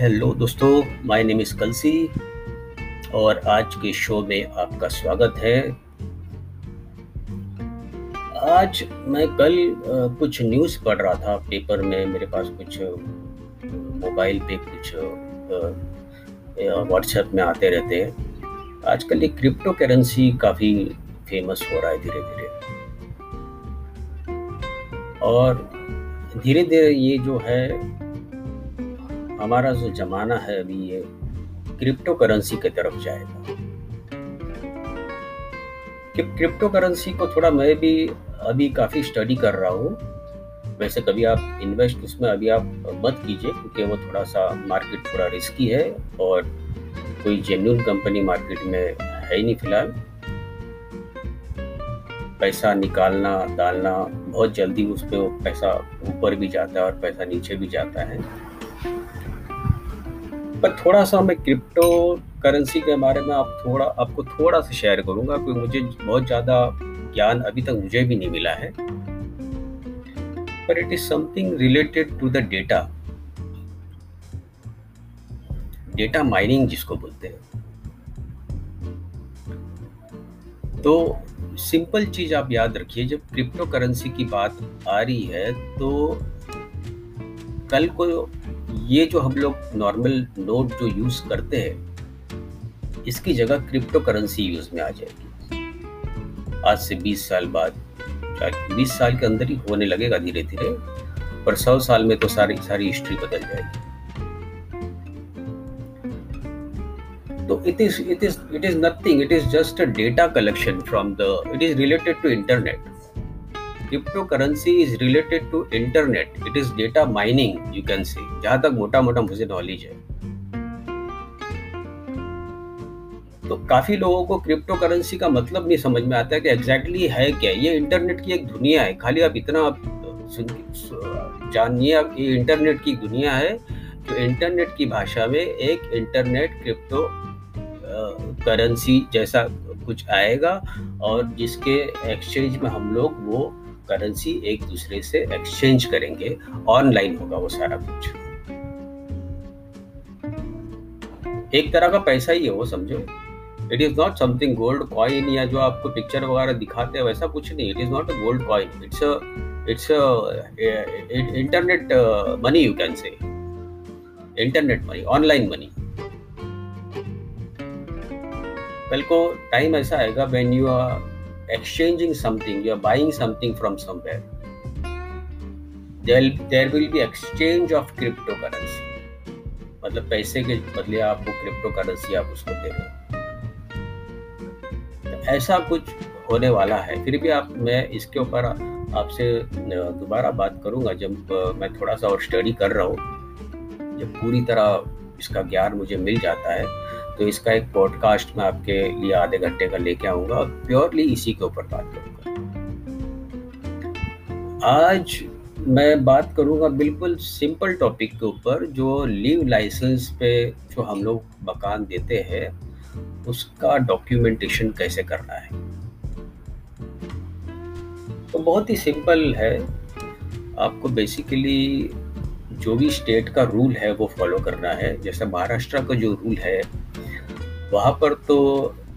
Hello दोस्तों my name is कलसी और आज के शो में आपका स्वागत है। आज मैं कल कुछ न्यूज़ पढ़ रहा था पेपर में, मेरे पास कुछ मोबाइल पे कुछ व्हाट्सएप में आते रहते हैं। आजकल ये क्रिप्टो करेंसी काफ़ी फ़ेमस हो रहा है धीरे धीरे और धीरे धीरे ये जो है हमारा जो ज़माना है अभी ये क्रिप्टो करेंसी की तरफ़ जाएगा। कि क्रिप्टो करेंसी को थोड़ा मैं भी अभी काफ़ी स्टडी कर रहा हूँ। वैसे कभी आप इन्वेस्ट उसमें अभी आप मत कीजिए, क्योंकि वो थोड़ा सा मार्केट थोड़ा रिस्की है और कोई जेन्यून कंपनी मार्केट में है ही नहीं फ़िलहाल। पैसा निकालना, डालना, बहुत जल्दी उस पर पैसा ऊपर भी जाता है और पैसा नीचे भी जाता है। पर थोड़ा सा मैं क्रिप्टो करेंसी के बारे में आप थोड़ा, आपको थोड़ा सा शेयर करूँगा, क्योंकि मुझे बहुत ज़्यादा ज्ञान अभी तक मुझे भी नहीं मिला है। पर it is something related to the data data mining जिसको बोलते हैं। तो सिंपल चीज़ आप याद रखिए, जब क्रिप्टो करेंसी की बात आ रही है तो कल को ये जो हम लोग नॉर्मल नोट जो यूज़ करते हैं, इसकी जगह क्रिप्टो करेंसी यूज़ में आ जाएगी। आज से 20 साल बाद शायद 20 साल के अंदर ही होने लगेगा धीरे धीरे पर 100 साल में तो सारी सारी हिस्ट्री बदल जाएगी। तो it is it is it is nothing it is just a data collection from the it is related to internet crypto currency is related to internet it is data mining you can say जहाँ तक मोटा मोटा मुझे knowledge है। तो काफ़ी लोगों को क्रिप्टो करेंसी का मतलब नहीं समझ में आता है कि एग्जैक्टली exactly है क्या। ये इंटरनेट की एक दुनिया है। खाली आप इतना जानिए आप, ये इंटरनेट की दुनिया है। तो इंटरनेट की भाषा में एक इंटरनेट क्रिप्टो करेंसी जैसा कुछ आएगा और जिसके एक्सचेंज में हम लोग वो करेंसी एक दूसरे से एक्सचेंज करेंगे। ऑनलाइन होगा वो सारा कुछ। एक तरह का पैसा ही है वो, समझो। It is not something gold coin या जो आपको पिक्चर वगैरह दिखाते हैं, वैसा कुछ नहीं। It is not a gold coin it's it's internet money you can say internet money online money कल को टाइम ऐसा आएगा when you are exchanging something, you are buying something from somewhere, there, there will be exchange of cryptocurrency. मतलब पैसे के बदले आपको crypto currency आप उसको दे रहे हो। तो ऐसा कुछ होने वाला है। फिर भी आप मैं इसके ऊपर आपसे दोबारा बात करूँगा। जब मैं थोड़ा सा और स्टडी कर रहा हूँ जब पूरी तरह इसका ज्ञान मुझे मिल जाता है तो इसका एक पॉडकास्ट मैं आपके लिए आधे घंटे का लेके आऊँगा प्योरली इसी के ऊपर बात करूँगा। आज मैं बात करूँगा बिल्कुल सिंपल टॉपिक के ऊपर, जो लीव लाइसेंस पे जो हम लोग मकान देते हैं, उसका डॉक्यूमेंटेशन कैसे करना है। तो बहुत ही सिंपल है। आपको बेसिकली जो भी स्टेट का रूल है, वो फॉलो करना है। जैसे महाराष्ट्र का जो रूल है वहाँ पर तो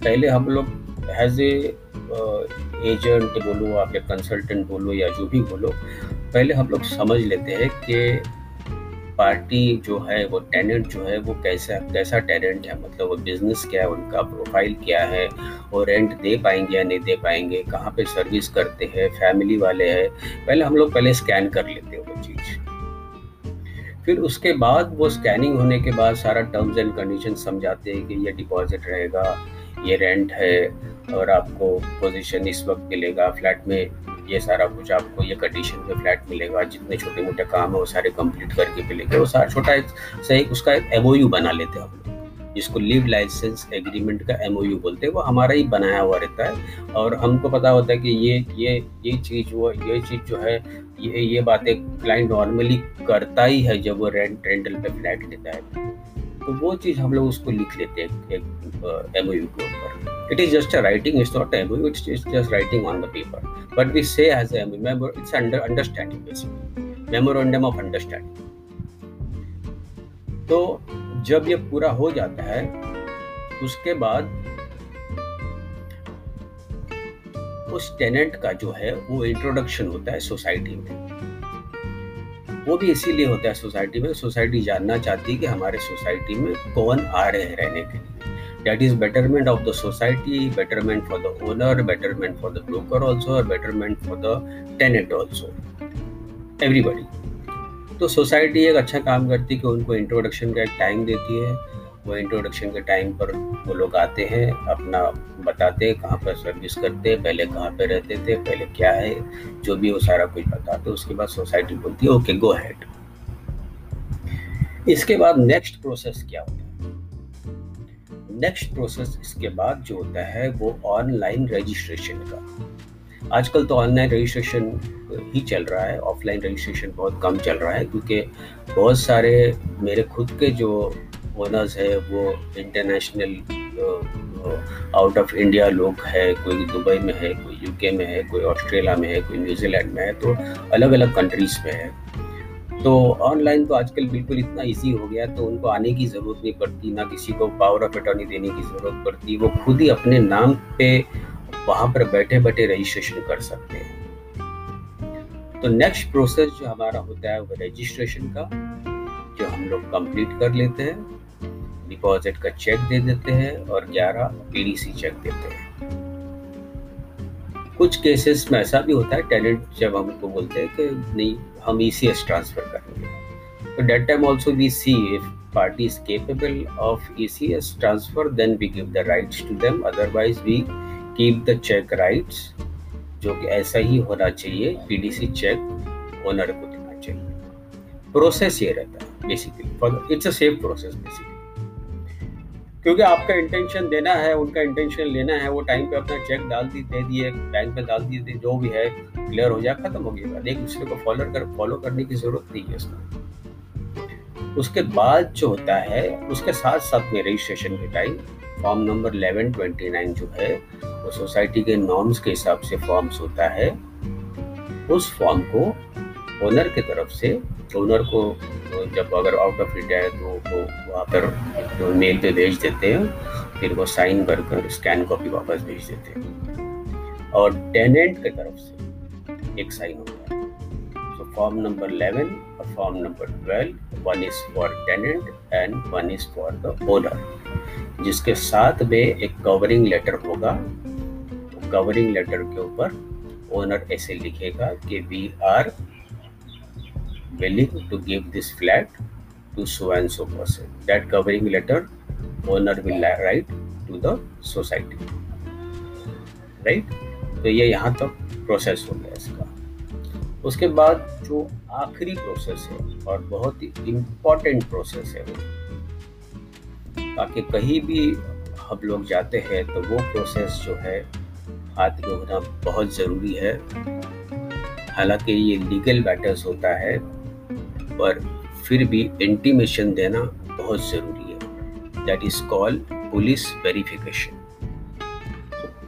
पहले हम लोग एज ए एजेंट बोलो आप या कंसल्टेंट बोलो या जो भी बोलो, पहले हम लोग समझ लेते हैं कि पार्टी जो है, वो टेनेंट जो है, वो कैसा कैसा टेनेंट है मतलब वो बिज़नेस क्या है, उनका प्रोफ़ाइल क्या है, वो रेंट दे पाएँगे या नहीं दे पाएँगे, कहाँ पे सर्विस करते हैं फैमिली वाले हैं। पहले हम लोग पहले स्कैन कर लेते हैं वो चीज़। फिर उसके बाद वो स्कैनिंग होने के बाद सारा टर्म्स एंड कंडीशन समझाते हैं कि ये डिपॉजिट रहेगा, ये रेंट है और आपको पोजीशन इस वक्त मिलेगा। फ्लैट में ये सारा कुछ आपको, ये कंडीशन में फ्लैट मिलेगा। जितने छोटे मोटे काम है, वो सारे कंप्लीट करके मिलेंगे। वो सारा छोटा एक, सही, उसका एक एम बना लेते हैं हम। जिसको लिव लाइसेंस एग्रीमेंट का एम बोलते हैं, वो हमारा ही बनाया हुआ रहता है। और हमको पता होता है कि ये ये ये चीज़ वो, ये चीज़ जो है, ये ये बातें क्लाइंट नॉर्मली करता ही है जब वो रेंट रेंटल पे फ्लैट लेता है। तो वो चीज़ हम लोग उसको लिख लेते हैं एम के ऊपर। It is just a writing it's not M it's just writing on the paper but we say as M it's under understanding basically memorandum of understanding तो जब ये पूरा हो जाता है, उसके बाद उस टेनेंट का जो है, वो इंट्रोडक्शन होता है सोसाइटी में। वो भी इसीलिए होता है सोसाइटी में सोसाइटी जानना चाहती है कि हमारे सोसाइटी में कौन आ रहे हैं रहने के लिए। That is betterment of the society betterment for the owner betterment for the broker also और betterment for the tenant also everybody तो सोसाइटी एक अच्छा काम करती है कि उनको इंट्रोडक्शन का एक टाइम देती है। वो इंट्रोडक्शन के टाइम पर वो लोग आते हैं, अपना बताते हैं कहाँ पर सर्विस करते हैं, पहले कहाँ पर रहते थे, पहले क्या है, जो भी वो सारा कुछ बताते उसके बाद सोसाइटी बोलती है ओके गो हैड इसके बाद नेक्स्ट प्रोसेस क्या होता है? नेक्स्ट प्रोसेस इसके बाद जो होता है, वो ऑनलाइन रजिस्ट्रेशन का। आजकल तो ऑनलाइन रजिस्ट्रेशन ही चल रहा है। ऑफलाइन रजिस्ट्रेशन बहुत कम चल रहा है क्योंकि बहुत सारे मेरे खुद के जो ओनर्स है, वो इंटरनेशनल आउट ऑफ़ इंडिया लोग है। कोई दुबई में है, कोई यूके में है, कोई ऑस्ट्रेलिया में है, कोई न्यूजीलैंड में है तो अलग अलग कंट्रीज़ में है। तो ऑनलाइन तो आजकल बिल्कुल इतना इजी हो गया तो उनको आने की ज़रूरत नहीं पड़ती, ना किसी को पावर ऑफ़ अटॉर्नी देने की ज़रूरत पड़ती। वो खुद ही अपने नाम पे वहाँ पर बैठे बैठे रजिस्ट्रेशन कर सकते हैं। तो नेक्स्ट प्रोसेस जो हमारा होता है, वो रजिस्ट्रेशन का, जो हम लोग कंप्लीट कर लेते हैं डिपॉजिट का चेक दे देते हैं और 11 पीडीसी चेक देते हैं। कुछ केसेस में ऐसा भी होता है टेनेंट जब हमको बोलते हैं कि नहीं, हम ईसीएस ट्रांसफ़र करेंगे। तो date time also we see if party is capable of ECS transfer, then we give the rights to them, otherwise we keep the check rights जो कि ऐसा ही होना चाहिए पीडीसी चेक ओनर को देना चाहिए। प्रोसेस ये रहता है basically it's a safe process basically क्योंकि आपका इंटेंशन देना है, उनका इंटेंशन लेना है, वो टाइम पे अपना चेक डाल दी, दे दिए बैंक में डाल दिए जो भी है क्लियर हो जाए, खत्म हो गया। एक दूसरे को फॉलो कर फॉलो करने की ज़रूरत नहीं है उसमें। उसके बाद जो होता है, उसके साथ साथ में रजिस्ट्रेशन के टाइम फॉर्म नंबर 1129 जो है वो सोसाइटी के नॉर्म्स के हिसाब से फॉर्म्स होता है, उस फॉर्म को ओनर की तरफ़ से ओनर को जब अगर आउट ऑफ़ इंडिया है तो वो वहाँ पर तो मेल पे भेज देते हैं, फिर वो साइन कर कर स्कैन कॉपी वापस भेज देते हैं। और टेनेंट की तरफ़ से एक साइन होता है। सो फॉर्म नंबर 11 और form number 12 one is for tenant and one is for the owner जिसके साथ में एक कवरिंग लेटर होगा कवरिंग लेटर के ऊपर ओनर ऐसे लिखेगा कि we are willing to give this flat to so and so person. That covering letter owner will write to the society. Right तो ये यहाँ तक प्रोसेस हो गया इसका उसके बाद जो आखिरी प्रोसेस है और बहुत ही इम्पोर्टेंट प्रोसेस है वो, ताकि कहीं भी हम लोग जाते हैं तो वो प्रोसेस जो है हाथ में होना बहुत ज़रूरी है। हालाँकि ये लीगल मैटर्स होता है, पर फिर भी इंटीमेशन देना बहुत ज़रूरी है। That is called police verification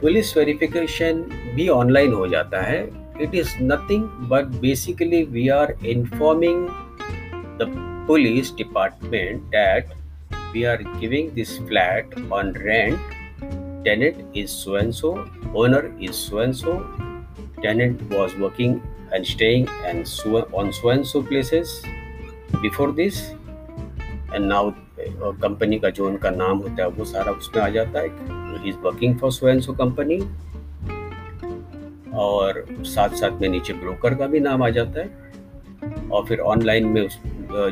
police verification भी ऑनलाइन हो जाता है। It is nothing but basically we are informing the police department that we are giving this flat on rent tenant is so and so owner is so and so tenant was working and staying and so on so and so places before this and now company का जो उनका नाम होता है, वो सारा उसमें आ जाता है is working for so and so company और साथ साथ में नीचे ब्रोकर का भी नाम आ जाता है। और फिर ऑनलाइन में उस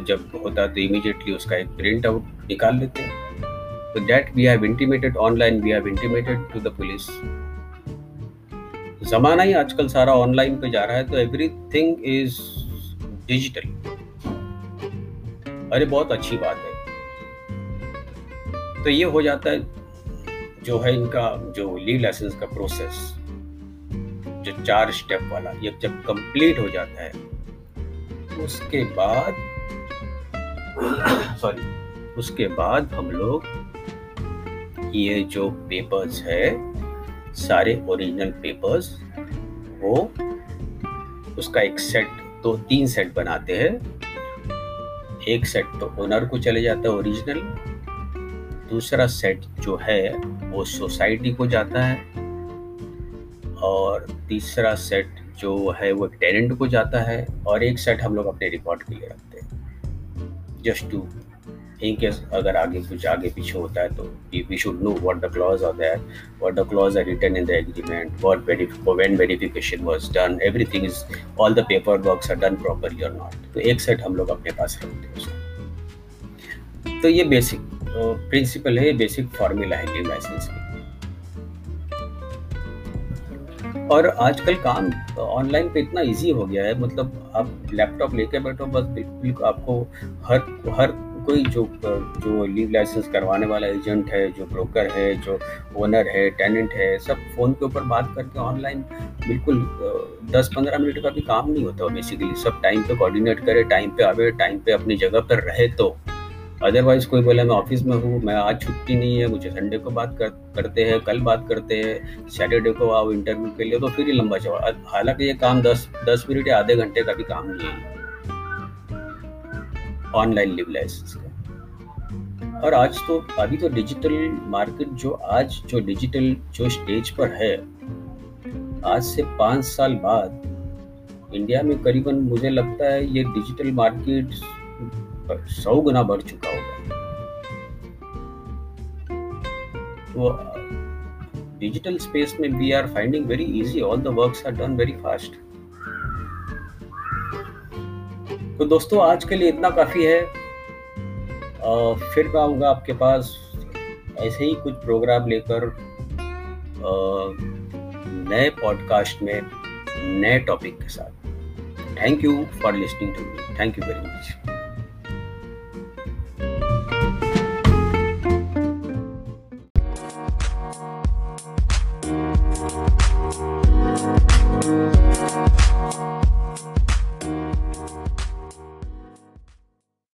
जब होता है तो इमीडिएटली उसका एक प्रिंट आउट निकाल लेते हैं। तो that we have intimated online we have intimated to the police ज़माना ही आजकल सारा ऑनलाइन पे जा रहा है तो एवरीथिंग इज़ डिजिटल अरे बहुत अच्छी बात है तो ये हो जाता है जो है इनका जो लीव लाइसेंस का प्रोसेस जो चार स्टेप वाला, ये जब कंप्लीट हो जाता है, उसके बाद सॉरी उसके बाद हम लोग ये जो पेपर्स है, सारे ओरिजिनल पेपर्स वो उसका एक सेट दो, तीन सेट बनाते हैं। एक सेट तो ओनर को चले जाता है ओरिजिनल दूसरा सेट जो है, वो सोसाइटी को जाता है। और तीसरा सेट जो है, वो टेनेंट को जाता है। और एक सेट हम लोग अपने रिकॉर्ड के लिए रखते हैं। जस्ट टू इन केस अगर आगे कुछ आगे पीछे होता है तो we should know what the clause are there what the clause are written in the agreement what when verification was done everything is all the paper works are done properly और not तो एक set हम लोग अपने पास रखते हैं तो ये बेसिक प्रिंसिपल है बेसिक फॉर्मूला है लीव लाइसेंस की। और आजकल काम ऑनलाइन पे इतना इजी हो गया है मतलब आप लैपटॉप लेके बैठो, बस बिल्कुल आपको हर हर कोई जो जो लीव लाइसेंस करवाने वाला एजेंट है जो ब्रोकर है जो ओनर है टेनेंट है सब फ़ोन के ऊपर बात करके ऑनलाइन बिल्कुल दस पंद्रह मिनट का भी काम नहीं होता बेसिकली सब टाइम पे कोऑर्डिनेट करे टाइम पे आवे टाइम पे अपनी जगह पर रहे तो। अदरवाइज़ कोई बोला मैं ऑफ़िस में हूँ मैं आज छुट्टी नहीं है मुझे संडे को बात कर, करते हैं कल बात करते हैं सैटरडे को आओ इंटरव्यू के लिए तो फिर ही लंबा चौड़ा। हालाँकि ये काम दस दस मिनट या आधे घंटे का भी काम नहीं है। ऑनलाइन लिव लाइसेंस का और आज तो अभी तो डिजिटल मार्केट जो आज, जो डिजिटल जो स्टेज पर है, आज से पाँच साल बाद इंडिया में करीबन मुझे लगता है ये डिजिटल मार्केट सौ गुना बढ़ चुका होगा। तो डिजिटल स्पेस में we are finding very easy all the works are done very fast तो दोस्तों आज के लिए इतना काफ़ी है। आ, फिर मैं आऊँगा आपके पास ऐसे ही कुछ प्रोग्राम लेकर नए पॉडकास्ट में नए टॉपिक के साथ। Thank you for listening to me thank you very much